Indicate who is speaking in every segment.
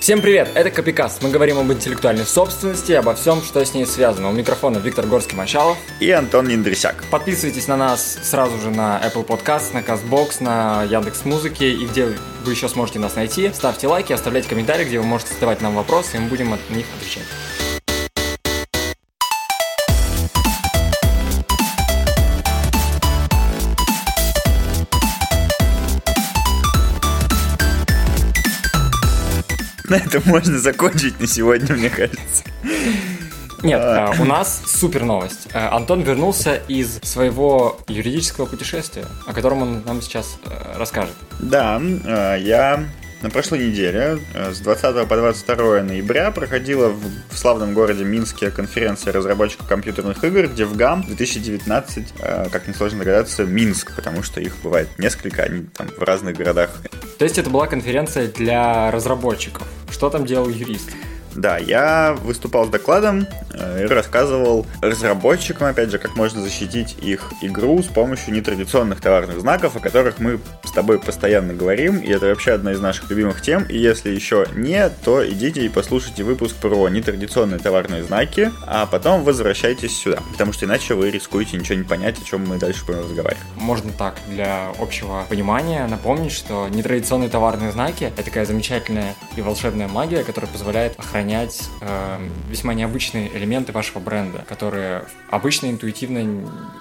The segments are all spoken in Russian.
Speaker 1: Всем привет, это Копикаст. Мы говорим об интеллектуальной собственности и обо всем, что с ней связано. У микрофона Виктор Горский-Мачалов
Speaker 2: и Антон Ниндрисяк.
Speaker 1: Подписывайтесь на нас сразу же на Apple Podcast, на CastBox, на Яндекс Музыки и где вы еще сможете нас найти. Ставьте лайки, оставляйте комментарии, где вы можете задавать нам вопросы, и мы будем от них отвечать.
Speaker 2: На этом можно закончить на сегодня, мне кажется.
Speaker 1: Нет, а. у нас супер новость. Э, Антон вернулся из своего юридического путешествия, о котором он нам сейчас э, расскажет.
Speaker 2: Да, э, я на прошлой неделе, с 20 по 22 ноября, проходила в, в славном городе Минске конференция разработчиков компьютерных игр, где в ГАМ 2019, как несложно догадаться, Минск, потому что их бывает несколько, они там в разных городах.
Speaker 1: То есть это была конференция для разработчиков. Что там делал юрист?
Speaker 2: Да, я выступал с докладом э, и рассказывал разработчикам, опять же, как можно защитить их игру с помощью нетрадиционных товарных знаков, о которых мы с тобой постоянно говорим, и это вообще одна из наших любимых тем, и если еще нет, то идите и послушайте выпуск про нетрадиционные товарные знаки, а потом возвращайтесь сюда, потому что иначе вы рискуете ничего не понять, о чем мы дальше будем разговаривать.
Speaker 1: Можно так, для общего понимания, напомнить, что нетрадиционные товарные знаки — это такая замечательная и волшебная магия, которая позволяет охранять сохранять э, весьма необычные элементы вашего бренда, которые обычно интуитивно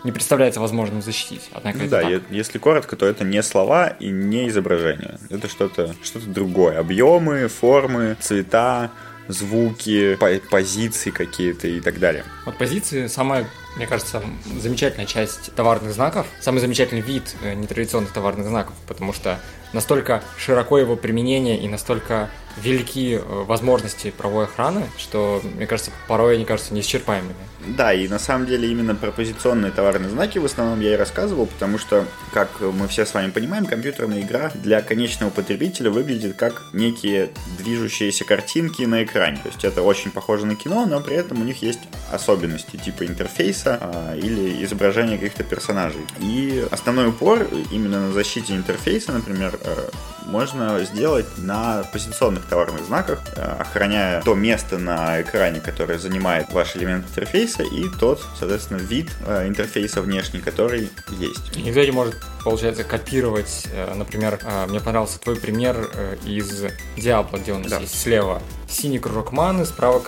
Speaker 1: не представляется возможным защитить.
Speaker 2: Однако ну, да, так. если коротко, то это не слова и не изображения. Это что-то что другое. Объемы, формы, цвета, звуки, позиции какие-то и так далее.
Speaker 1: Вот позиции самая мне кажется, замечательная часть товарных знаков, самый замечательный вид э, нетрадиционных товарных знаков, потому что настолько широко его применение и настолько велики э, возможности правовой охраны, что, мне кажется, порой они кажутся неисчерпаемыми.
Speaker 2: Да, и на самом деле именно пропозиционные товарные знаки в основном я и рассказывал, потому что, как мы все с вами понимаем, компьютерная игра для конечного потребителя выглядит как некие движущиеся картинки на экране. То есть это очень похоже на кино, но при этом у них есть особенности типа интерфейса а, или изображения каких-то персонажей. И основной упор именно на защите интерфейса, например, э, можно сделать на позиционных товарных знаках, э, охраняя то место на экране, которое занимает ваш элемент интерфейса, и тот, соответственно, вид э, интерфейса внешний, который есть.
Speaker 1: И никто не может, получается, копировать, э, например, мне понравился твой пример из Diablo, где у нас да. есть слева синий кружок маны, справа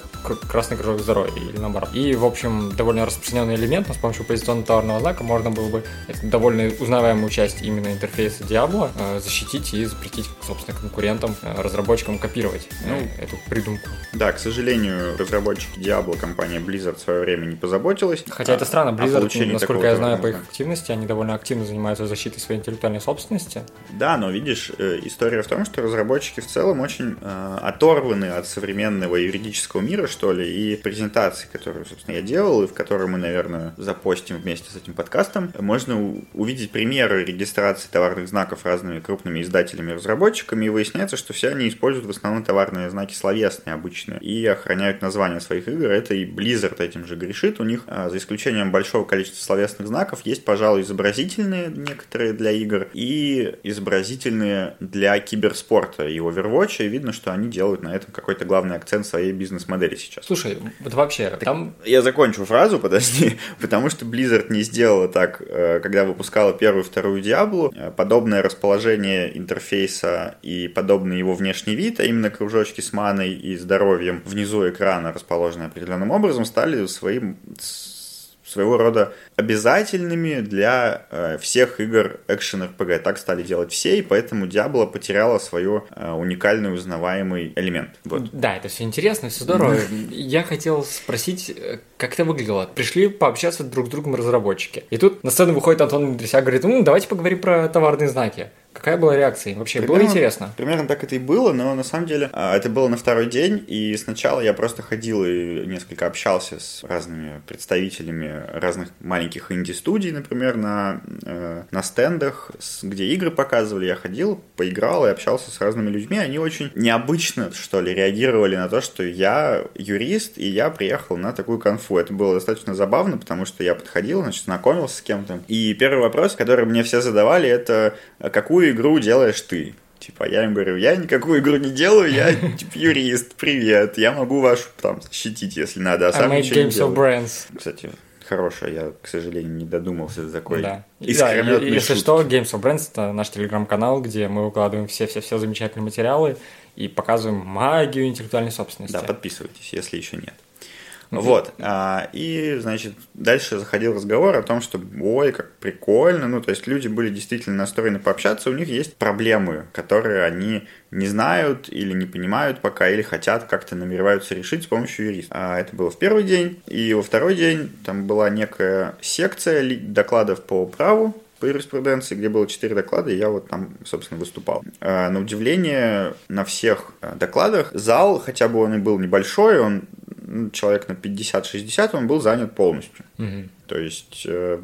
Speaker 1: красный кружок здоровья или наоборот. И, в общем, довольно распространенный элемент, но с помощью позиционного товарного знака можно было бы довольно узнаваемую часть именно интерфейса Diablo защитить и запретить запретить, собственно, конкурентам, э, разработчикам копировать э, ну, эту придумку.
Speaker 2: Да, к сожалению, разработчики Diablo, компания Blizzard в свое время не позаботилась.
Speaker 1: Хотя это странно, Blizzard, насколько я знаю по их активности, они довольно активно занимаются защитой своей интеллектуальной собственности.
Speaker 2: Да, но видишь, э, история в том, что разработчики в целом очень э, оторваны от современного юридического мира, что ли, и презентации, которую, собственно, я делал, и в которой мы, наверное, запостим вместе с этим подкастом, можно увидеть примеры регистрации товарных знаков разными крупными издателями разработчиками, и выясняется, что все они используют в основном товарные знаки словесные обычные и охраняют названия своих игр. Это и Blizzard этим же грешит. У них, а, за исключением большого количества словесных знаков, есть, пожалуй, изобразительные некоторые для игр и изобразительные для киберспорта и Overwatch, и видно, что они делают на этом какой-то главный акцент своей бизнес-модели сейчас.
Speaker 1: Слушай, вот вообще, там...
Speaker 2: Я закончу фразу, подожди, потому что Blizzard не сделала так, э, когда выпускала первую вторую Diablo. Э, подобное расположение интерфейса интерфейса и подобный его внешний вид, а именно кружочки с маной и здоровьем внизу экрана, расположенные определенным образом, стали своим своего рода обязательными для э, всех игр экшен RPG. Так стали делать все, и поэтому Diablo потеряла свой э, уникальный узнаваемый элемент.
Speaker 1: Вот. Да, это все интересно, все здорово. Я хотел спросить, э, как это выглядело. Пришли пообщаться друг с другом разработчики. И тут на сцену выходит Антон Медресяк, говорит, ну, давайте поговорим про товарные знаки. Какая была реакция? Вообще примерно, было интересно?
Speaker 2: Примерно так это и было, но на самом деле а, это было на второй день, и сначала я просто ходил и несколько общался с разными представителями разных маленьких инди-студий, например, на, э, на стендах, где игры показывали. Я ходил, поиграл и общался с разными людьми. Они очень необычно, что ли, реагировали на то, что я юрист, и я приехал на такую конфу. Это было достаточно забавно, потому что я подходил, значит, знакомился с кем-то. И первый вопрос, который мне все задавали, это какую какую игру делаешь ты? Типа, я им говорю, я никакую игру не делаю, я типа, юрист, привет, я могу вашу там защитить, если надо, а сам ничего не делаю. Brands. Кстати, хорошая, я, к сожалению, не додумался до такой да.
Speaker 1: да, Если шутки. что, Games of Brands — это наш телеграм-канал, где мы выкладываем все-все-все замечательные материалы и показываем магию интеллектуальной собственности.
Speaker 2: Да, подписывайтесь, если еще нет. Вот. А, и, значит, дальше заходил разговор о том, что, ой, как прикольно. Ну, то есть люди были действительно настроены пообщаться, у них есть проблемы, которые они не знают или не понимают пока, или хотят как-то намереваются решить с помощью юриста. А это было в первый день. И во второй день там была некая секция докладов по праву, по юриспруденции, где было 4 доклада, и я вот там, собственно, выступал. А, на удивление, на всех докладах зал, хотя бы он и был небольшой, он человек на 50-60, он был занят полностью. Угу. То есть э,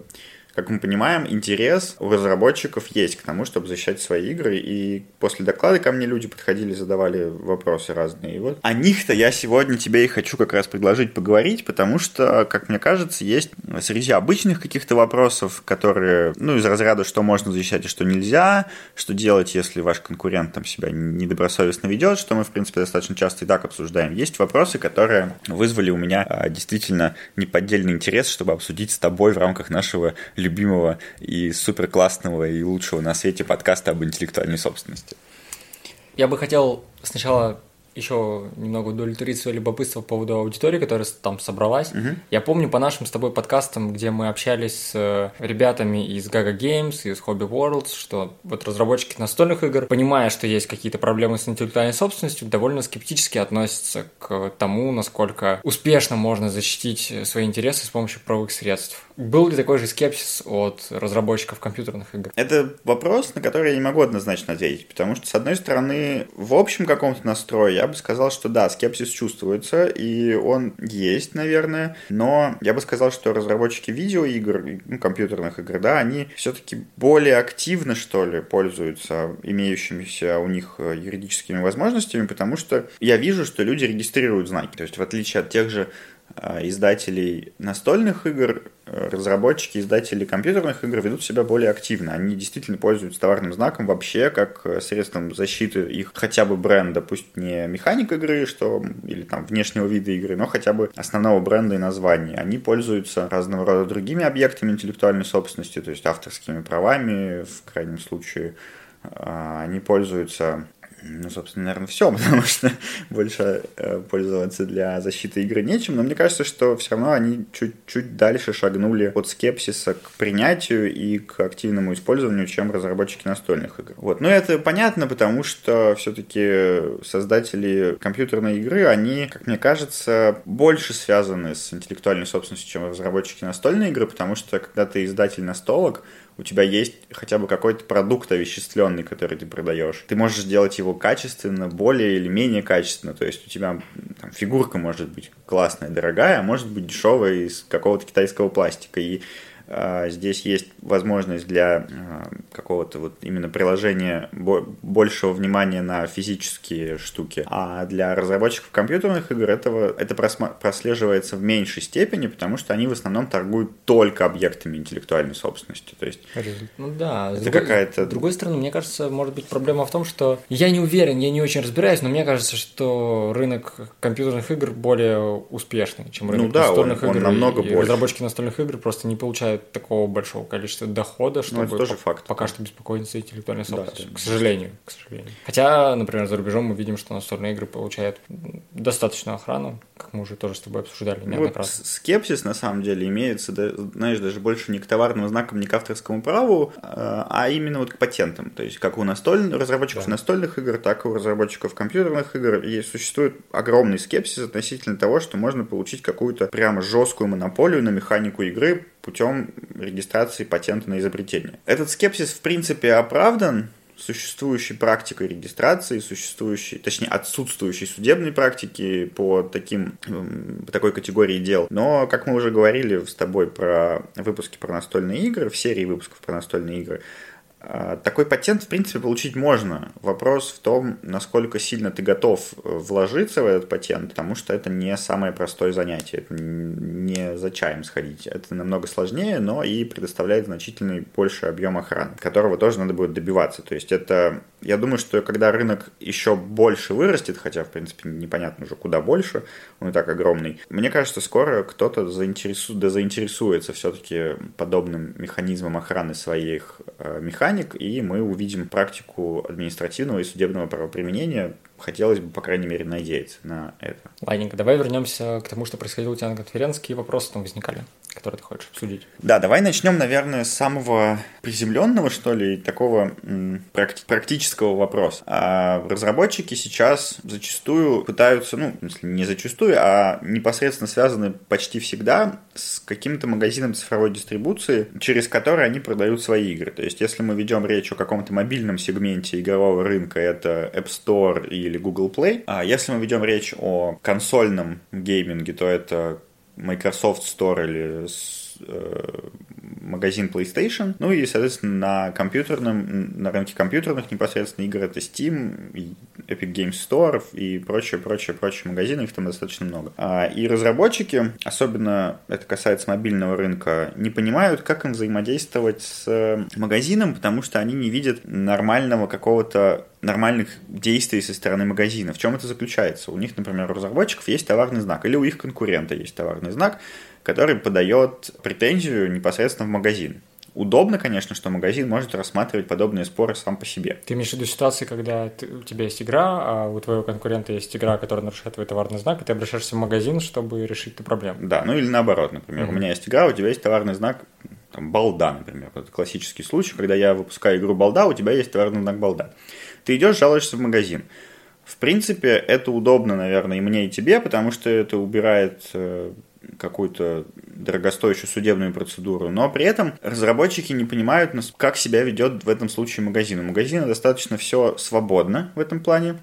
Speaker 2: как мы понимаем, интерес у разработчиков есть к тому, чтобы защищать свои игры. И после доклада ко мне люди подходили, задавали вопросы разные. И вот о них-то я сегодня тебе и хочу как раз предложить поговорить, потому что, как мне кажется, есть среди обычных каких-то вопросов, которые, ну, из разряда, что можно защищать и что нельзя, что делать, если ваш конкурент там себя недобросовестно ведет, что мы, в принципе, достаточно часто и так обсуждаем. Есть вопросы, которые вызвали у меня а, действительно неподдельный интерес, чтобы обсудить с тобой в рамках нашего любимого и супер классного и лучшего на свете подкаста об интеллектуальной собственности.
Speaker 1: Я бы хотел сначала еще немного удовлетворить свое любопытство по поводу аудитории, которая там собралась. Угу. Я помню по нашим с тобой подкастам, где мы общались с э, ребятами из Gaga Games, из Hobby Worlds, что вот разработчики настольных игр, понимая, что есть какие-то проблемы с интеллектуальной собственностью, довольно скептически относятся к тому, насколько успешно можно защитить свои интересы с помощью правовых средств. Был ли такой же скепсис от разработчиков компьютерных игр?
Speaker 2: Это вопрос, на который я не могу однозначно ответить, потому что, с одной стороны, в общем каком-то настрое я бы сказал, что да, скепсис чувствуется, и он есть, наверное, но я бы сказал, что разработчики видеоигр, ну, компьютерных игр, да, они все-таки более активно, что ли, пользуются имеющимися у них э, юридическими возможностями, потому что я вижу, что люди регистрируют знаки. То есть, в отличие от тех же издателей настольных игр, э, разработчики, издатели компьютерных игр ведут себя более активно. Они действительно пользуются товарным знаком вообще как э, средством защиты их хотя бы бренда, пусть не механик игры, что или там внешнего вида игры, но хотя бы основного бренда и названия. Они пользуются разного рода другими объектами интеллектуальной собственности, то есть авторскими правами в крайнем случае. Они пользуются ну, собственно, наверное, все, потому что больше э, пользоваться для защиты игры нечем. Но мне кажется, что все равно они чуть-чуть дальше шагнули от скепсиса к принятию и к активному использованию, чем разработчики настольных игр. Вот. Но это понятно, потому что все-таки создатели компьютерной игры, они, как мне кажется, больше связаны с интеллектуальной собственностью, чем разработчики настольной игры, потому что когда ты издатель настолок, у тебя есть хотя бы какой-то продукт овеществленный, который ты продаешь. Ты можешь сделать его качественно, более или менее качественно. То есть у тебя там, фигурка может быть классная, дорогая, а может быть дешевая из какого-то китайского пластика. И здесь есть возможность для а, какого-то вот именно приложения большего внимания на физические штуки. А для разработчиков компьютерных игр этого, это прослеживается в меньшей степени, потому что они в основном торгуют только объектами интеллектуальной собственности. То есть,
Speaker 1: ну да,
Speaker 2: это какая-то...
Speaker 1: С другой стороны, мне кажется, может быть проблема в том, что я не уверен, я не очень разбираюсь, но мне кажется, что рынок компьютерных игр более успешный, чем рынок
Speaker 2: ну, да,
Speaker 1: настольных
Speaker 2: он,
Speaker 1: игр.
Speaker 2: Он намного
Speaker 1: и,
Speaker 2: больше.
Speaker 1: И разработчики настольных игр просто не получают получают такого большого количества дохода, чтобы
Speaker 2: ну, это тоже факт.
Speaker 1: пока что беспокоиться интеллектуальной собственностью. Да, к сожалению, к сожалению. Хотя, например, за рубежом мы видим, что настольные игры получают достаточную охрану, как мы уже тоже с тобой обсуждали неоднократно.
Speaker 2: Вот скепсис, на самом деле, имеется, да, знаешь, даже больше не к товарным знакам, не к авторскому праву, а, а именно вот к патентам. То есть, как у настольных, разработчиков да. настольных игр, так и у разработчиков компьютерных игр и существует огромный скепсис относительно того, что можно получить какую-то прямо жесткую монополию на механику игры путем регистрации патента на изобретение. Этот скепсис, в принципе, оправдан, существующей практикой регистрации, существующей, точнее, отсутствующей судебной практики по, таким, по такой категории дел. Но, как мы уже говорили с тобой про выпуски про настольные игры, в серии выпусков про настольные игры, такой патент, в принципе, получить можно. Вопрос в том, насколько сильно ты готов э, вложиться в этот патент, потому что это не самое простое занятие. Это не за чаем сходить. Это намного сложнее, но и предоставляет значительный больший объем охраны, которого тоже надо будет добиваться. То есть это, я думаю, что когда рынок еще больше вырастет, хотя, в принципе, непонятно уже куда больше, он и так огромный, мне кажется, скоро кто-то заинтересу... да заинтересуется все-таки подобным механизмом охраны своих э, механик, механик, и мы увидим практику административного и судебного правоприменения. Хотелось бы, по крайней мере, надеяться на это.
Speaker 1: Ладненько, давай вернемся к тому, что происходило у тебя на конференции. Какие вопросы там возникали, которые ты хочешь обсудить?
Speaker 2: Да, давай начнем, наверное, с самого приземленного, что ли, такого практи- практического вопроса. А разработчики сейчас зачастую пытаются, ну, в смысле, не зачастую, а непосредственно связаны почти всегда с каким-то магазином цифровой дистрибуции, через который они продают свои игры. То есть, если мы ведем речь о каком-то мобильном сегменте игрового рынка, это App Store или Google Play. А если мы ведем речь о консольном гейминге, то это Microsoft Store или э, магазин PlayStation. Ну и, соответственно, на компьютерном, на рынке компьютерных непосредственно игр это Steam, Epic Games Store и прочее, прочее, прочие магазины, их там достаточно много. А, и разработчики, особенно это касается мобильного рынка, не понимают, как им взаимодействовать с магазином, потому что они не видят нормального какого-то нормальных действий со стороны магазина. В чем это заключается? У них, например, у разработчиков есть товарный знак, или у их конкурента есть товарный знак, который подает претензию непосредственно в магазин. Удобно, конечно, что магазин может рассматривать подобные споры сам по себе.
Speaker 1: Ты имеешь в виду ситуации, когда ты, у тебя есть игра, а у твоего конкурента есть игра, которая нарушает твой товарный знак, и ты обращаешься в магазин, чтобы решить эту проблему.
Speaker 2: Да, ну или наоборот, например, mm-hmm. у меня есть игра, у тебя есть товарный знак там, балда, например. Это классический случай, когда я выпускаю игру балда, у тебя есть товарный знак балда. Ты идешь, жалуешься в магазин. В принципе, это удобно, наверное, и мне, и тебе, потому что это убирает э, какую-то дорогостоящую судебную процедуру, но при этом разработчики не понимают, как себя ведет в этом случае магазин. У магазина достаточно все свободно в этом плане,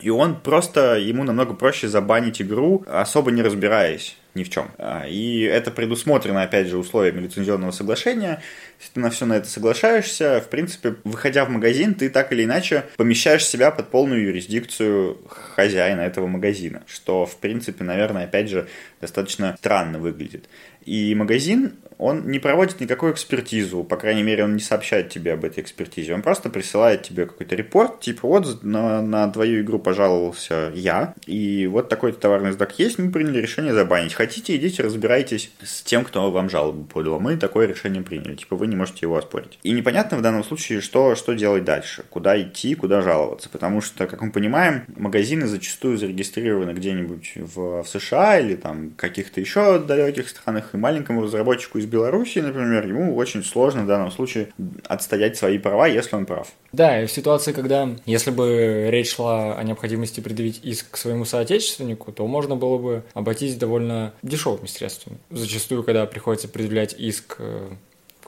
Speaker 2: и он просто, ему намного проще забанить игру, особо не разбираясь ни в чем. А, и это предусмотрено, опять же, условиями лицензионного соглашения. Если ты на все на это соглашаешься, в принципе, выходя в магазин, ты так или иначе помещаешь себя под полную юрисдикцию хозяина этого магазина, что, в принципе, наверное, опять же, достаточно странно выглядит. И магазин, он не проводит никакую экспертизу, по крайней мере, он не сообщает тебе об этой экспертизе. Он просто присылает тебе какой-то репорт, типа вот на, на твою игру пожаловался я, и вот такой-то товарный знак есть, мы приняли решение забанить. Хотите, идите, разбирайтесь с тем, кто вам жалобу подал. Мы такое решение приняли, типа вы не можете его оспорить. И непонятно в данном случае, что, что делать дальше, куда идти, куда жаловаться, потому что, как мы понимаем, магазины зачастую зарегистрированы где-нибудь в, в США или там каких-то еще далеких странах, и маленькому разработчику из Беларуси, например, ему очень сложно в данном случае отстоять свои права, если он прав.
Speaker 1: Да, и в ситуации, когда, если бы речь шла о необходимости предъявить иск к своему соотечественнику, то можно было бы обойтись довольно дешевыми средствами. Зачастую, когда приходится предъявлять иск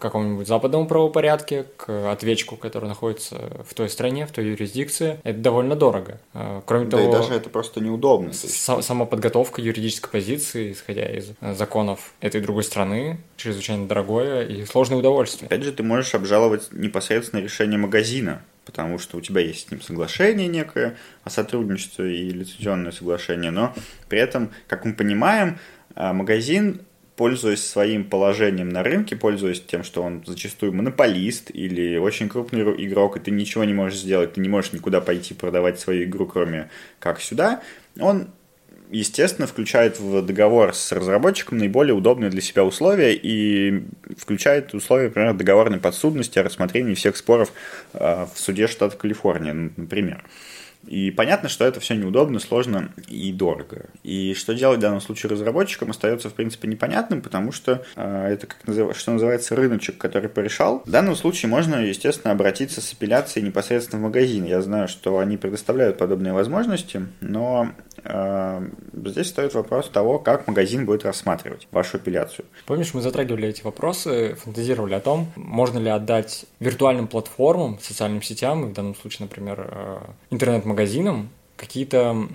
Speaker 1: э, в каком-нибудь западном правопорядке к ответчику, который находится в той стране, в той юрисдикции, это довольно дорого. А, кроме
Speaker 2: да
Speaker 1: того,
Speaker 2: и даже это просто неудобно.
Speaker 1: Сама подготовка юридической позиции, исходя из э, законов этой другой страны, чрезвычайно дорогое и сложное удовольствие.
Speaker 2: Опять же, ты можешь обжаловать непосредственно решение магазина, потому что у тебя есть с ним соглашение некое о сотрудничестве и лицензионное соглашение, но при этом, как мы понимаем, а, магазин пользуясь своим положением на рынке, пользуясь тем, что он зачастую монополист или очень крупный игрок, и ты ничего не можешь сделать, ты не можешь никуда пойти продавать свою игру, кроме как сюда, он естественно, включает в договор с разработчиком наиболее удобные для себя условия и включает условия, например, договорной подсудности о рассмотрении всех споров а, в суде штата Калифорния, например. И понятно, что это все неудобно, сложно и дорого. И что делать в данном случае разработчикам остается, в принципе, непонятным, потому что э, это, как назыв... что называется, рыночек, который порешал. В данном случае можно, естественно, обратиться с апелляцией непосредственно в магазин. Я знаю, что они предоставляют подобные возможности, но э, здесь стоит вопрос того, как магазин будет рассматривать вашу апелляцию.
Speaker 1: Помнишь, мы затрагивали эти вопросы, фантазировали о том, можно ли отдать виртуальным платформам, социальным сетям, в данном случае, например, э, интернет-магазинам, магазинам какие-то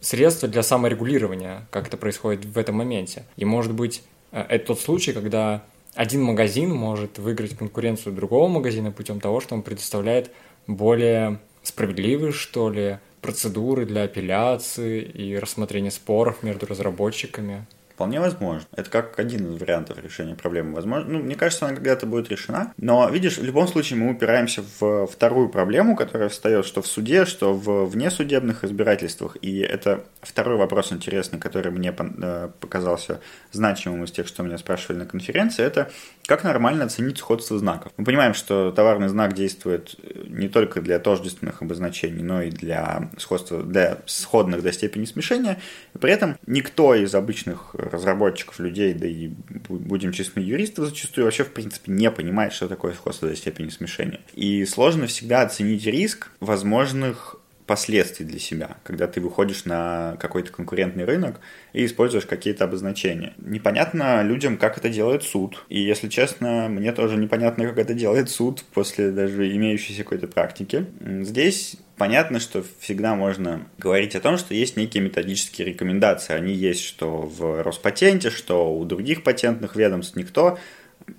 Speaker 1: средства для саморегулирования, как это происходит в этом моменте. И может быть, э, это тот случай, когда один магазин может выиграть конкуренцию другого магазина путем того, что он предоставляет более справедливые, что ли, процедуры для апелляции и рассмотрения споров между разработчиками.
Speaker 2: Вполне возможно. Это как один из вариантов решения проблемы. Возможно, ну, мне кажется, она когда-то будет решена. Но, видишь, в любом случае мы упираемся в вторую проблему, которая встает что в суде, что в внесудебных разбирательствах. И это второй вопрос интересный, который мне э, показался значимым из тех, что меня спрашивали на конференции. Это как нормально оценить сходство знаков. Мы понимаем, что товарный знак действует не только для тождественных обозначений, но и для сходства, для сходных до степени смешения. И при этом никто из обычных разработчиков, людей, да и будем честны, юристов зачастую вообще в принципе не понимает, что такое сходство до степени смешения. И сложно всегда оценить риск возможных последствий для себя, когда ты выходишь на какой-то конкурентный рынок и используешь какие-то обозначения. Непонятно людям, как это делает суд. И, если честно, мне тоже непонятно, как это делает суд после даже имеющейся какой-то практики. Здесь понятно, что всегда можно говорить о том, что есть некие методические рекомендации. Они есть что в Роспатенте, что у других патентных ведомств. Никто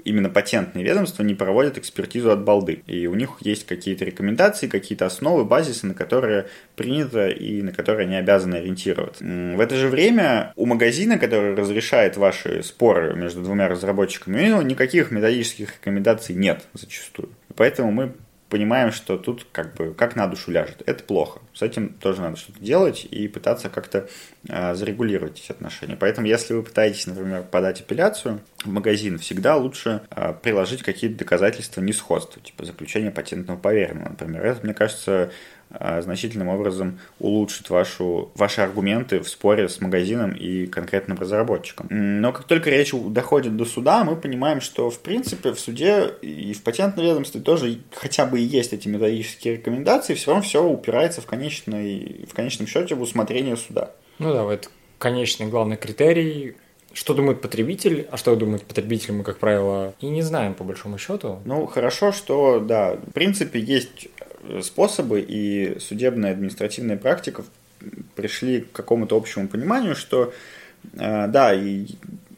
Speaker 2: именно патентные ведомства не проводят экспертизу от балды. И у них есть какие-то рекомендации, какие-то основы, базисы, на которые принято и на которые они обязаны ориентироваться. В это же время у магазина, который разрешает ваши споры между двумя разработчиками, никаких методических рекомендаций нет зачастую. Поэтому мы понимаем, что тут как бы как на душу ляжет. Это плохо. С этим тоже надо что-то делать и пытаться как-то э, зарегулировать эти отношения. Поэтому, если вы пытаетесь, например, подать апелляцию в магазин, всегда лучше э, приложить какие-то доказательства несходства, типа заключения патентного поверенного, например. Это, мне кажется, значительным образом улучшит вашу, ваши аргументы в споре с магазином и конкретным разработчиком. Но как только речь доходит до суда, мы понимаем, что в принципе в суде и в патентном ведомстве тоже хотя бы и есть эти методические рекомендации, все равно все упирается в, конечной, в конечном счете в усмотрение суда.
Speaker 1: Ну да, это конечный главный критерий, что думает потребитель, а что думает потребитель, мы, как правило, и не знаем, по большому счету.
Speaker 2: Ну, хорошо, что, да, в принципе, есть способы, и судебная административная практика пришли к какому-то общему пониманию, что э, да, и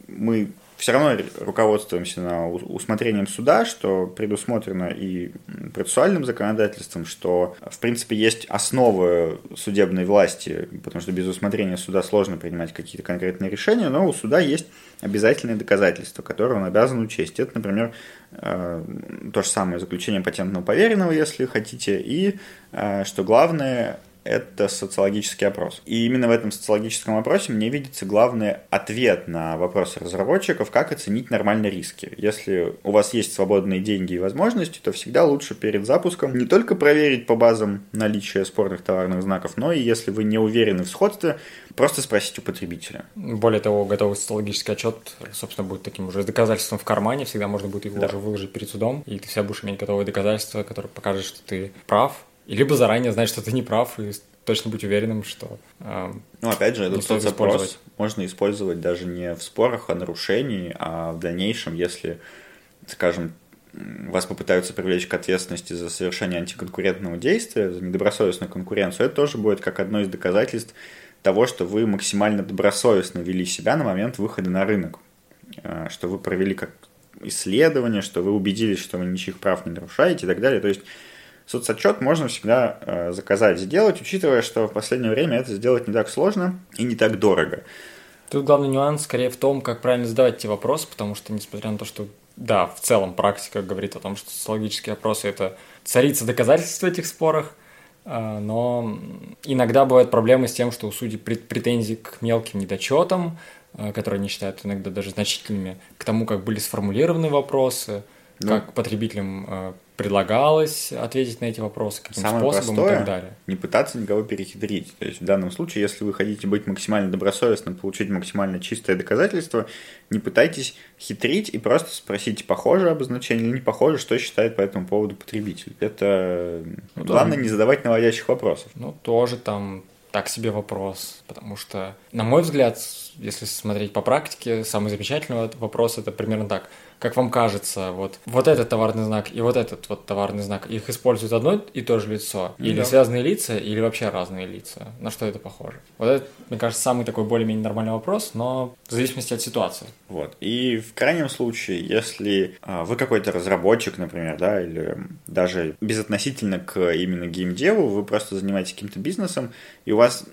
Speaker 2: мы все равно руководствуемся на усмотрением суда, что предусмотрено и процессуальным законодательством, что, в принципе, есть основы судебной власти, потому что без усмотрения суда сложно принимать какие-то конкретные решения, но у суда есть обязательные доказательства, которые он обязан учесть. Это, например, э, то же самое заключение патентного поверенного, если хотите, и, э, что главное, это социологический опрос. И именно в этом социологическом опросе мне видится главный ответ на вопросы разработчиков, как оценить нормальные риски. Если у вас есть свободные деньги и возможности, то всегда лучше перед запуском не только проверить по базам наличие спорных товарных знаков, но и если вы не уверены в сходстве, просто спросить у потребителя.
Speaker 1: Более того, готовый социологический отчет, собственно, будет таким уже доказательством в кармане, всегда можно будет его да. уже выложить перед судом, и ты всегда будешь иметь готовые доказательства, которые покажут, что ты прав, и либо заранее знать, что ты не прав, и точно быть уверенным, что... Э,
Speaker 2: ну, опять же, этот запрос. можно использовать даже не в спорах о нарушении, а в дальнейшем, если, скажем, вас попытаются привлечь к ответственности за совершение антиконкурентного действия, за недобросовестную конкуренцию, это тоже будет как одно из доказательств того, что вы максимально добросовестно вели себя на момент выхода на рынок, а, что вы провели как исследование, что вы убедились, что вы ничьих прав не нарушаете и так далее. То есть соцотчет можно всегда э, заказать, сделать, учитывая, что в последнее время это сделать не так сложно и не так дорого.
Speaker 1: Тут главный нюанс скорее в том, как правильно задавать эти вопросы, потому что, несмотря на то, что, да, в целом практика говорит о том, что социологические опросы – это царица доказательств в этих спорах, э, но иногда бывают проблемы с тем, что у судей претензии к мелким недочетам, э, которые они считают иногда даже значительными, к тому, как были сформулированы вопросы, ну, как потребителям предлагалось ответить на эти вопросы, каким Самое способом простое, и так далее.
Speaker 2: Не пытаться никого перехитрить. То есть в данном случае, если вы хотите быть максимально добросовестным, получить максимально чистое доказательство, не пытайтесь хитрить и просто спросите, похоже обозначение или не похоже, что считает по этому поводу потребитель. Это ну, главное да. не задавать наводящих вопросов.
Speaker 1: Ну, тоже там так себе вопрос, потому что, на мой взгляд, если смотреть по практике, самый замечательный вопрос это примерно так. Как вам кажется, вот, вот этот товарный знак и вот этот вот товарный знак, их используют одно и то же лицо? Или да. связанные лица, или вообще разные лица? На что это похоже? Вот это, мне кажется, самый такой более-менее нормальный вопрос, но в зависимости от ситуации.
Speaker 2: Вот. И в крайнем случае, если а, вы какой-то разработчик, например, да, или даже безотносительно к именно геймдеву, вы просто занимаетесь каким-то бизнесом, и у вас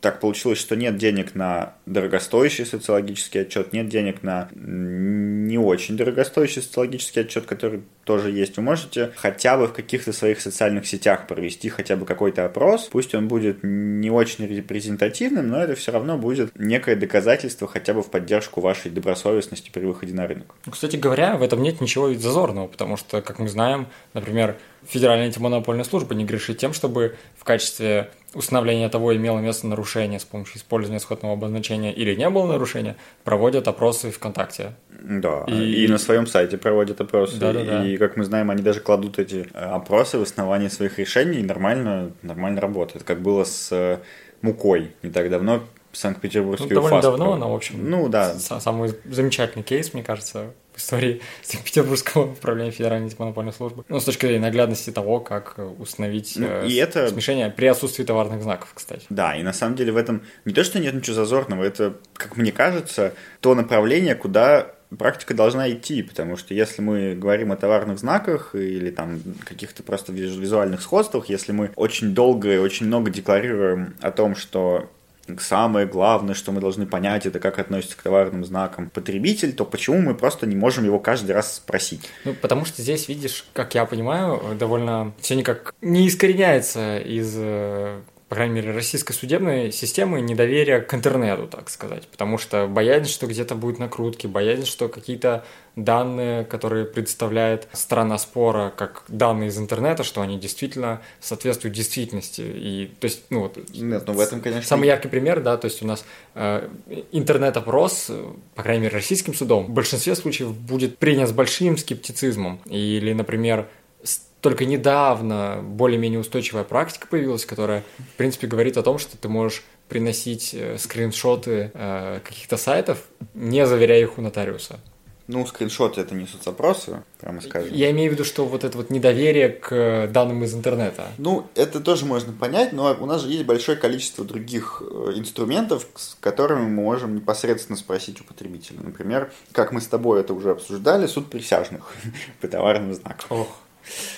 Speaker 2: так получилось, что нет денег на дорогостоящий социологический отчет, нет денег на не очень дорогостоящий социологический отчет, который тоже есть. Вы можете хотя бы в каких-то своих социальных сетях провести хотя бы какой-то опрос. Пусть он будет не очень репрезентативным, но это все равно будет некое доказательство хотя бы в поддержку вашей добросовестности при выходе на рынок.
Speaker 1: Кстати говоря, в этом нет ничего зазорного, потому что, как мы знаем, например, Федеральная антимонопольная служба не грешит тем, чтобы в качестве установления того, имело место нарушение с помощью использования сходного обозначения или не было нарушения, проводят опросы ВКонтакте.
Speaker 2: Да, и, и на своем сайте проводят опросы. Да, да, да. И, как мы знаем, они даже кладут эти э, опросы в основании своих решений и нормально, нормально работают. Как было с э, мукой не так давно, Санкт-Петербургский ну,
Speaker 1: довольно давно, но, в общем,
Speaker 2: ну, да.
Speaker 1: самый замечательный кейс, мне кажется, истории Санкт-Петербургского управления Федеральной антимонопольной службы. Ну, с точки зрения наглядности того, как установить ну, э, и это... смешение при отсутствии товарных знаков, кстати.
Speaker 2: Да, и на самом деле в этом не то, что нет ничего зазорного, это, как мне кажется, то направление, куда практика должна идти, потому что если мы говорим о товарных знаках или там каких-то просто визуальных сходствах, если мы очень долго и очень много декларируем о том, что самое главное, что мы должны понять, это как относится к товарным знакам потребитель, то почему мы просто не можем его каждый раз спросить?
Speaker 1: Ну, потому что здесь, видишь, как я понимаю, довольно все никак не искореняется из э, по крайней мере, российской судебной системы недоверия к интернету, так сказать. Потому что боязнь, что где-то будет накрутки, боязнь, что какие-то данные, которые представляет страна спора, как данные из интернета, что они действительно соответствуют действительности. И, то есть, ну вот...
Speaker 2: Нет, ну в этом, конечно...
Speaker 1: Самый яркий пример, да, то есть у нас э, интернет-опрос, по крайней мере, российским судом, в большинстве случаев будет принят с большим скептицизмом. Или, например, только недавно более-менее устойчивая практика появилась, которая, в принципе, говорит о том, что ты можешь приносить э, скриншоты э, каких-то сайтов, не заверяя их у нотариуса.
Speaker 2: Ну, скриншоты это не соцопросы, прямо скажем.
Speaker 1: Я имею в виду, что вот это вот недоверие к данным из интернета.
Speaker 2: Ну, это тоже можно понять, но у нас же есть большое количество других э, инструментов, с которыми мы можем непосредственно спросить у потребителя. Например, как мы с тобой это уже обсуждали, суд присяжных по товарным знакам.
Speaker 1: Ох.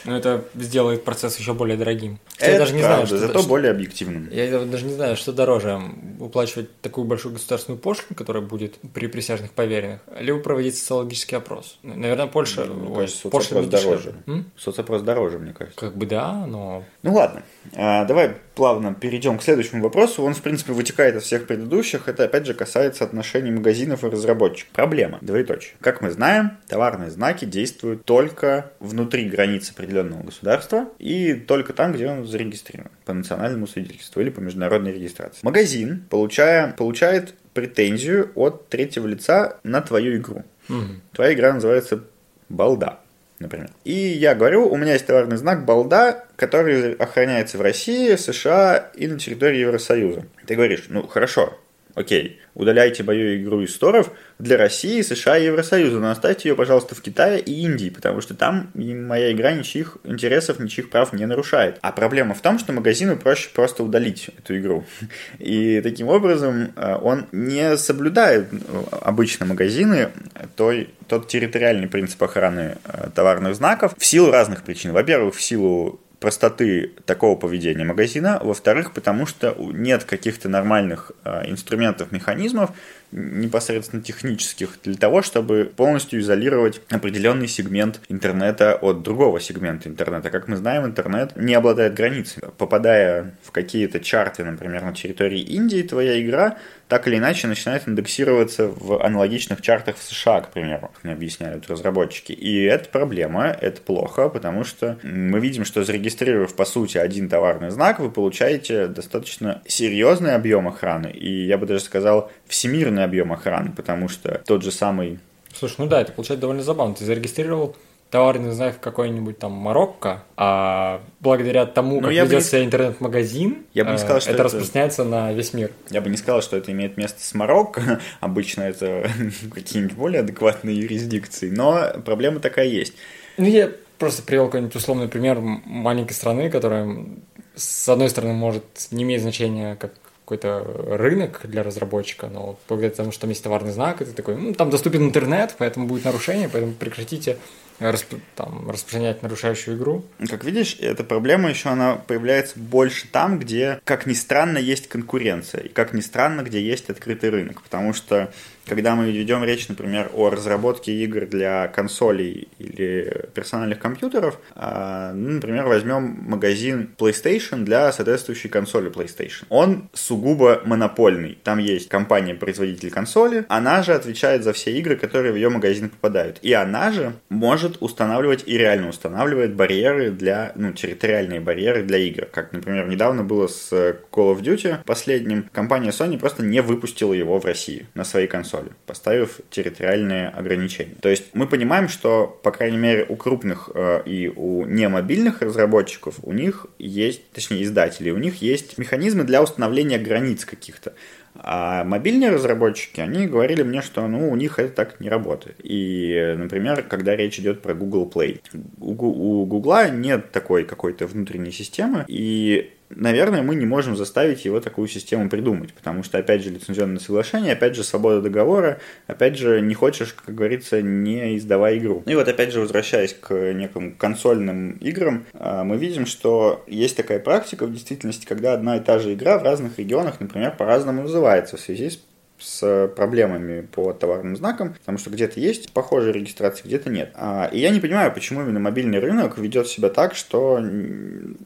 Speaker 1: Но это сделает процесс еще более дорогим.
Speaker 2: Это я даже не правда, знаю, что, зато что, более объективным.
Speaker 1: Я даже не знаю, что дороже, уплачивать такую большую государственную пошлину, которая будет при присяжных поверенных, либо проводить социологический опрос. Наверное, Польша...
Speaker 2: Мне кажется, соцопрос дороже. М? Соцопрос дороже, мне кажется.
Speaker 1: Как бы да, но...
Speaker 2: Ну ладно, давай плавно перейдем к следующему вопросу. Он, в принципе, вытекает из всех предыдущих. Это, опять же, касается отношений магазинов и разработчиков. Проблема, двоеточие. Как мы знаем, товарные знаки действуют только внутри границ определенного государства и только там, где он зарегистрирован по национальному свидетельству или по международной регистрации. Магазин, получая, получает претензию от третьего лица на твою игру. Угу. Твоя игра называется «Балда» например. И я говорю, у меня есть товарный знак «Балда», который охраняется в России, США и на территории Евросоюза. Ты говоришь, ну хорошо, окей, удаляйте мою игру из сторов для России, США и Евросоюза, но оставьте ее, пожалуйста, в Китае и Индии, потому что там моя игра ничьих интересов, ничьих прав не нарушает. А проблема в том, что магазину проще просто удалить эту игру. И таким образом э, он не соблюдает э, обычно магазины той, тот территориальный принцип охраны э, товарных знаков в силу разных причин. Во-первых, в силу простоты такого поведения магазина, во-вторых, потому что нет каких-то нормальных э, инструментов, механизмов, непосредственно технических, для того, чтобы полностью изолировать определенный сегмент интернета от другого сегмента интернета. Как мы знаем, интернет не обладает границами. Попадая в какие-то чарты, например, на территории Индии, твоя игра так или иначе начинает индексироваться в аналогичных чартах в США, к примеру, как мне объясняют разработчики. И это проблема, это плохо, потому что мы видим, что зарегистрировав по сути один товарный знак, вы получаете достаточно серьезный объем охраны, и я бы даже сказал всемирный объем охраны, потому что тот же самый
Speaker 1: Слушай, ну да, это получается довольно забавно. Ты зарегистрировал товарный знак какой-нибудь там Марокко, а благодаря тому, ну, как ведется не... интернет-магазин, я бы не сказал, что это, это распространяется на весь мир.
Speaker 2: Я бы не сказал, что это имеет место с Марокко. Обычно это какие-нибудь более адекватные юрисдикции, но проблема такая есть.
Speaker 1: Ну, я просто привел какой-нибудь условный пример маленькой страны, которая, с одной стороны, может не иметь значения как какой-то рынок для разработчика, но благодаря тому, что там есть товарный знак, это такой, ну, там доступен интернет, поэтому будет нарушение, поэтому прекратите расп... там, распространять нарушающую игру.
Speaker 2: Как видишь, эта проблема еще она появляется больше там, где, как ни странно, есть конкуренция, и как ни странно, где есть открытый рынок, потому что когда мы ведем речь, например, о разработке игр для консолей или персональных компьютеров, а, ну, например, возьмем магазин PlayStation для соответствующей консоли PlayStation. Он сугубо монопольный. Там есть компания-производитель консоли, она же отвечает за все игры, которые в ее магазин попадают. И она же может устанавливать и реально устанавливает барьеры для, ну, территориальные барьеры для игр. Как, например, недавно было с Call of Duty последним. Компания Sony просто не выпустила его в России на своей консоли консоли, поставив территориальные ограничения. То есть мы понимаем, что, по крайней мере, у крупных э, и у немобильных разработчиков у них есть, точнее, издателей, у них есть механизмы для установления границ каких-то. А мобильные разработчики, они говорили мне, что ну, у них это так не работает. И, например, когда речь идет про Google Play. У, у Google нет такой какой-то внутренней системы, и наверное, мы не можем заставить его такую систему придумать, потому что, опять же, лицензионное соглашение, опять же, свобода договора, опять же, не хочешь, как говорится, не издавай игру. И вот, опять же, возвращаясь к неким консольным играм, а, мы видим, что есть такая практика в действительности, когда одна и та же игра в разных регионах, например, по-разному называется в связи с с проблемами по товарным знакам, потому что где-то есть похожие регистрации, где-то нет. А, и я не понимаю, почему именно мобильный рынок ведет себя так, что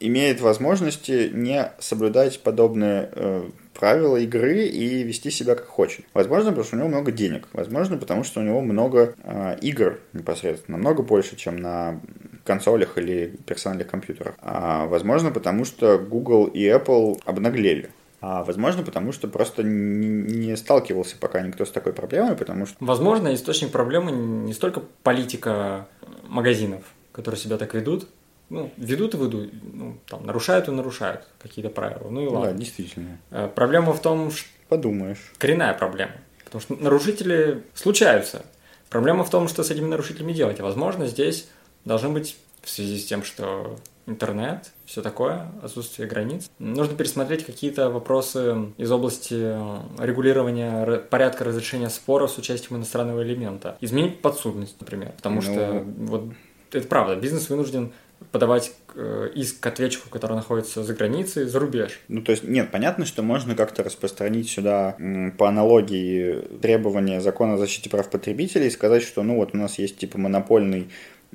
Speaker 2: имеет возможности не соблюдать подобные э, правила игры и вести себя как хочет. Возможно, потому что у него много денег. Возможно, потому что у него много э, игр непосредственно. Намного больше, чем на консолях или персональных компьютерах. А, возможно, потому что Google и Apple обнаглели. А возможно, потому что просто не сталкивался пока никто с такой проблемой, потому что...
Speaker 1: Возможно, источник проблемы не столько политика магазинов, которые себя так ведут, ну, ведут и ведут, ну, там, нарушают и нарушают какие-то правила, ну и ладно.
Speaker 2: Да, действительно.
Speaker 1: Э, проблема в том, что...
Speaker 2: Подумаешь.
Speaker 1: Коренная проблема, потому что нарушители случаются. Проблема в том, что с этими нарушителями делать. возможно, здесь должны быть в связи с тем, что интернет, все такое, отсутствие границ. Нужно пересмотреть какие-то вопросы из области регулирования порядка разрешения споров с участием иностранного элемента. Изменить подсудность, например, потому ну... что вот это правда, бизнес вынужден подавать э, иск к ответчику, который находится за границей, за рубеж.
Speaker 2: Ну, то есть, нет, понятно, что можно как-то распространить сюда по аналогии требования закона о защите прав потребителей и сказать, что, ну, вот у нас есть, типа, монопольный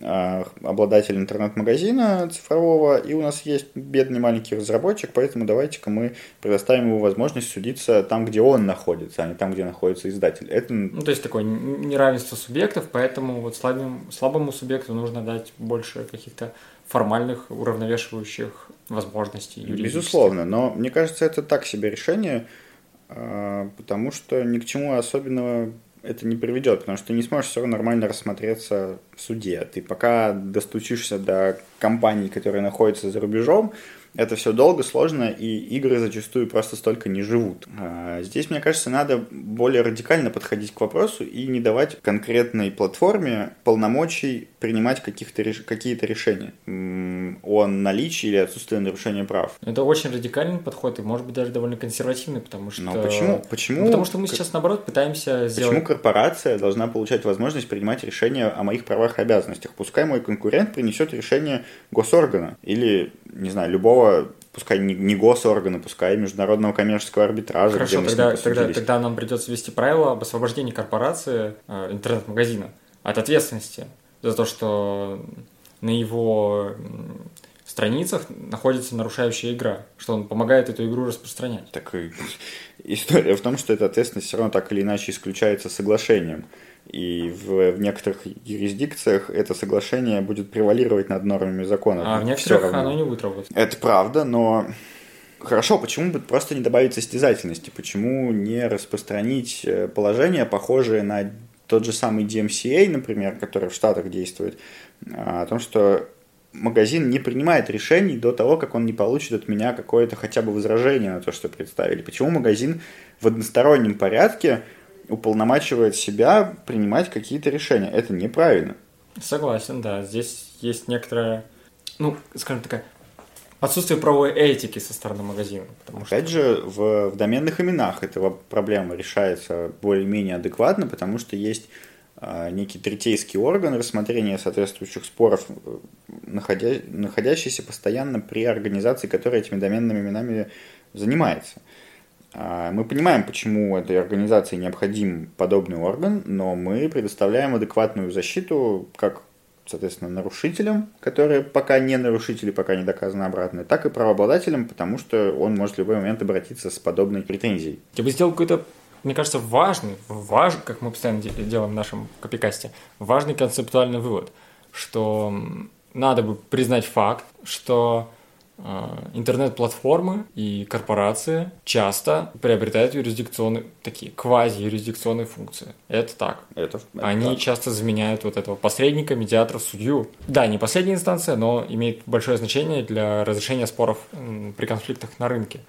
Speaker 2: обладатель интернет-магазина цифрового, и у нас есть бедный маленький разработчик, поэтому давайте-ка мы предоставим ему возможность судиться там, где он находится, а не там, где находится издатель.
Speaker 1: Это... Ну, то есть такое неравенство субъектов, поэтому вот слабым, слабому субъекту нужно дать больше каких-то формальных уравновешивающих возможностей.
Speaker 2: Безусловно, но мне кажется, это так себе решение, а, потому что ни к чему особенного это не приведет, потому что ты не сможешь все равно нормально рассмотреться в суде. Ты пока достучишься до компаний, которые находятся за рубежом, это все долго, сложно, и игры зачастую просто столько не живут. А здесь, мне кажется, надо более радикально подходить к вопросу и не давать конкретной платформе полномочий принимать каких-то, какие-то решения о наличии или отсутствии нарушения прав.
Speaker 1: Это очень радикальный подход и, может быть, даже довольно консервативный, потому что...
Speaker 2: Но почему? почему
Speaker 1: потому что мы сейчас, наоборот, пытаемся
Speaker 2: сделать... Почему корпорация должна получать возможность принимать решения о моих правах и обязанностях? Пускай мой конкурент принесет решение госоргана или, не знаю, любого пускай не, не госоргана, пускай международного коммерческого арбитража.
Speaker 1: Хорошо, тогда, тогда, тогда нам придется ввести правила об освобождении корпорации э, интернет-магазина от ответственности за то, что на его страницах находится нарушающая игра, что он помогает эту игру распространять.
Speaker 2: Так и история в том, что эта ответственность все равно так или иначе исключается соглашением. И в, в некоторых юрисдикциях это соглашение будет превалировать над нормами закона.
Speaker 1: А в некоторых оно не будет работать.
Speaker 2: Это правда, но Хорошо, почему бы просто не добавить состязательности? Почему не распространить э, положение, похожее на тот же самый DMCA, например, который в Штатах действует, о том, что магазин не принимает решений до того, как он не получит от меня какое-то хотя бы возражение на то, что представили. Почему магазин в одностороннем порядке уполномачивает себя принимать какие-то решения? Это неправильно.
Speaker 1: Согласен, да. Здесь есть некоторая, ну, скажем так, отсутствие правовой этики со стороны магазина.
Speaker 2: Потому Опять что... же, в, в доменных именах эта проблема решается более-менее адекватно, потому что есть а, некий третейский орган рассмотрения соответствующих споров, э, находя, находящийся постоянно при организации, которая этими доменными именами занимается. А, мы понимаем, почему этой организации необходим подобный орган, но мы предоставляем адекватную защиту как соответственно, нарушителям, которые пока не нарушители, пока не доказано обратное, так и правообладателям, потому что он может в любой момент обратиться с подобной претензией.
Speaker 1: Я бы сделал какой-то, мне кажется, важный, важный, как мы постоянно делаем в нашем копикасте, важный концептуальный вывод, что надо бы признать факт, что интернет-платформы и корпорации часто приобретают юрисдикционные, такие квази-юрисдикционные функции. Это так.
Speaker 2: Это, это
Speaker 1: Они
Speaker 2: так.
Speaker 1: часто заменяют вот этого посредника, медиатора, судью. Да, не последняя инстанция, но имеет большое значение для разрешения споров при конфликтах на рынке.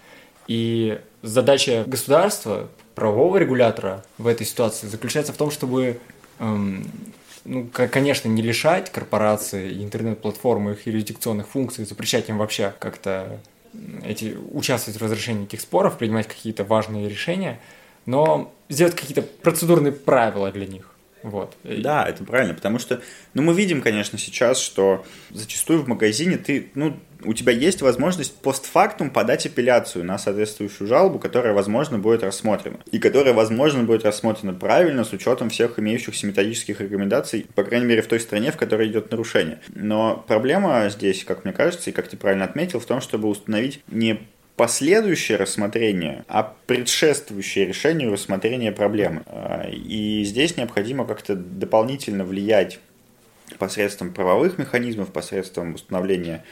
Speaker 1: И задача государства, правового регулятора в этой ситуации заключается в том, чтобы эм, ну, конечно, не лишать корпорации и интернет-платформы их юрисдикционных функций, запрещать им вообще как-то эти, участвовать в разрешении этих споров, принимать какие-то важные решения, но сделать какие-то процедурные правила для них. Вот.
Speaker 2: Да, это правильно, потому что, ну, мы видим, конечно, сейчас, что зачастую в магазине ты, ну, у тебя есть возможность постфактум подать апелляцию на соответствующую жалобу, которая, возможно, будет рассмотрена. И которая, возможно, будет рассмотрена правильно с учетом всех имеющихся методических рекомендаций, по крайней мере, в той стране, в которой идет нарушение. Но проблема здесь, как мне кажется, и как ты правильно отметил, в том, чтобы установить не последующее рассмотрение, а предшествующее решению рассмотрения проблемы. А, и здесь необходимо как-то дополнительно влиять посредством правовых механизмов, посредством установления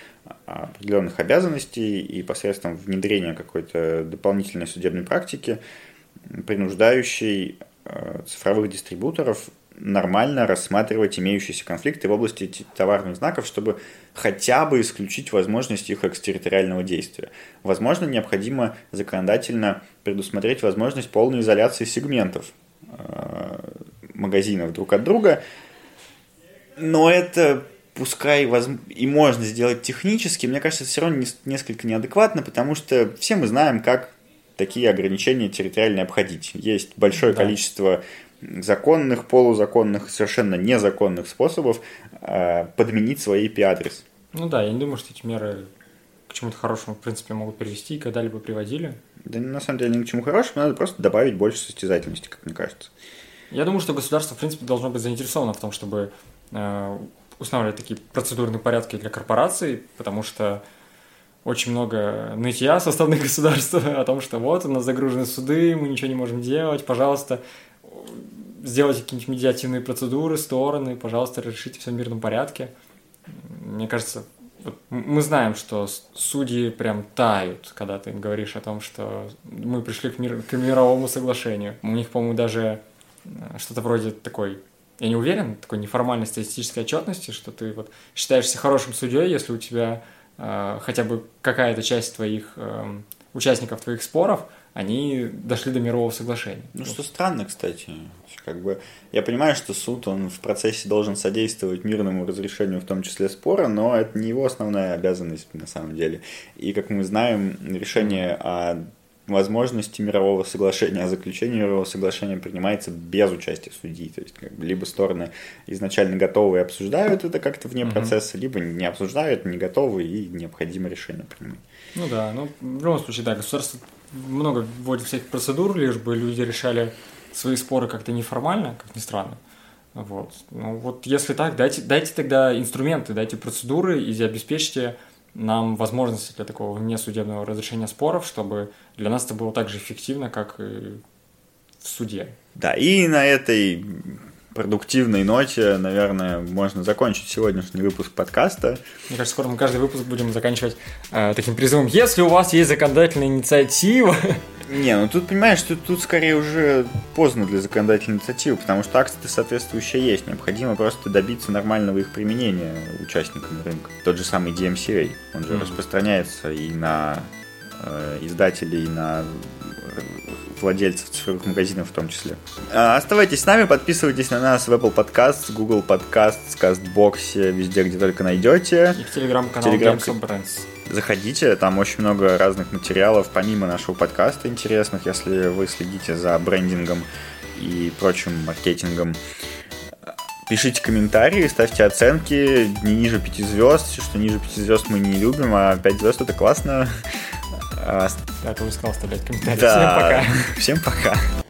Speaker 2: определенных обязанностей и посредством внедрения какой-то дополнительной судебной практики, принуждающей а, цифровых дистрибуторов нормально рассматривать имеющиеся конфликты в области товарных знаков, чтобы хотя бы исключить возможность их экстерриториального действия. Возможно, необходимо законодательно предусмотреть возможность полной изоляции сегментов э, магазинов друг от друга, но это пускай воз... и можно сделать технически, мне кажется, это все равно несколько неадекватно, потому что все мы знаем, как такие ограничения территориально обходить. Есть большое да. количество законных, полузаконных, совершенно незаконных способов э, подменить свой IP-адрес.
Speaker 1: Ну да, я не думаю, что эти меры к чему-то хорошему, в принципе, могут привести и когда-либо приводили.
Speaker 2: Да на самом деле ни к чему хорошему, надо просто добавить больше состязательности, как мне кажется.
Speaker 1: Я думаю, что государство, в принципе, должно быть заинтересовано в том, чтобы э, устанавливать такие процедурные порядки для корпораций, потому что очень много нытья со стороны государства о том, что вот у нас загружены суды, мы ничего не можем делать, пожалуйста, сделайте какие-нибудь медиативные процедуры, стороны, пожалуйста, решите все в мирном порядке. Мне кажется, вот мы знаем, что судьи прям тают, когда ты им говоришь о том, что мы пришли к, мир, к мировому соглашению. У них, по-моему, даже э, что-то вроде такой, я не уверен, такой неформальной статистической отчетности, что ты вот считаешься хорошим судьей, если у тебя э, хотя бы какая-то часть твоих э, участников твоих споров – они дошли до мирового соглашения.
Speaker 2: Ну, что странно, кстати. Как бы, я понимаю, что суд, он в процессе должен содействовать мирному разрешению, в том числе спора, но это не его основная обязанность на самом деле. И, как мы знаем, решение о возможности мирового соглашения, о заключении мирового соглашения принимается без участия судьи. То есть, как бы, либо стороны изначально готовы и обсуждают это как-то вне угу. процесса, либо не обсуждают, не готовы и необходимо решение принимать.
Speaker 1: Ну да, ну в любом случае, да, государство много вводит всяких процедур, лишь бы люди решали свои споры как-то неформально, как ни странно. Вот. Ну, вот если так, дайте, дайте тогда инструменты, дайте процедуры и обеспечьте нам возможности для такого несудебного разрешения споров, чтобы для нас это было так же эффективно, как и в суде.
Speaker 2: Да, и на этой продуктивной ноте, наверное, можно закончить сегодняшний выпуск подкаста.
Speaker 1: Мне кажется, скоро мы каждый выпуск будем заканчивать э, таким призывом. Если у вас есть законодательная инициатива...
Speaker 2: Не, ну тут понимаешь, что тут скорее уже поздно для законодательной инициативы, потому что акции соответствующие есть. Необходимо просто добиться нормального их применения участниками рынка. Тот же самый DMCA, он же mm-hmm. распространяется и на э, издателей, и на владельцев цифровых магазинов в том числе. А, оставайтесь с нами, подписывайтесь на нас в Apple Podcasts, Google Podcasts, CastBox, везде, где только найдете.
Speaker 1: И в телеграм-канал Telegram... Games Brands.
Speaker 2: Заходите, там очень много разных материалов, помимо нашего подкаста интересных, если вы следите за брендингом и прочим маркетингом. Пишите комментарии, ставьте оценки не ниже 5 звезд. Все, что ниже 5 звезд мы не любим, а 5 звезд это классно.
Speaker 1: А, ты уже сказал оставлять комментарии.
Speaker 2: Да. Всем пока. Всем пока.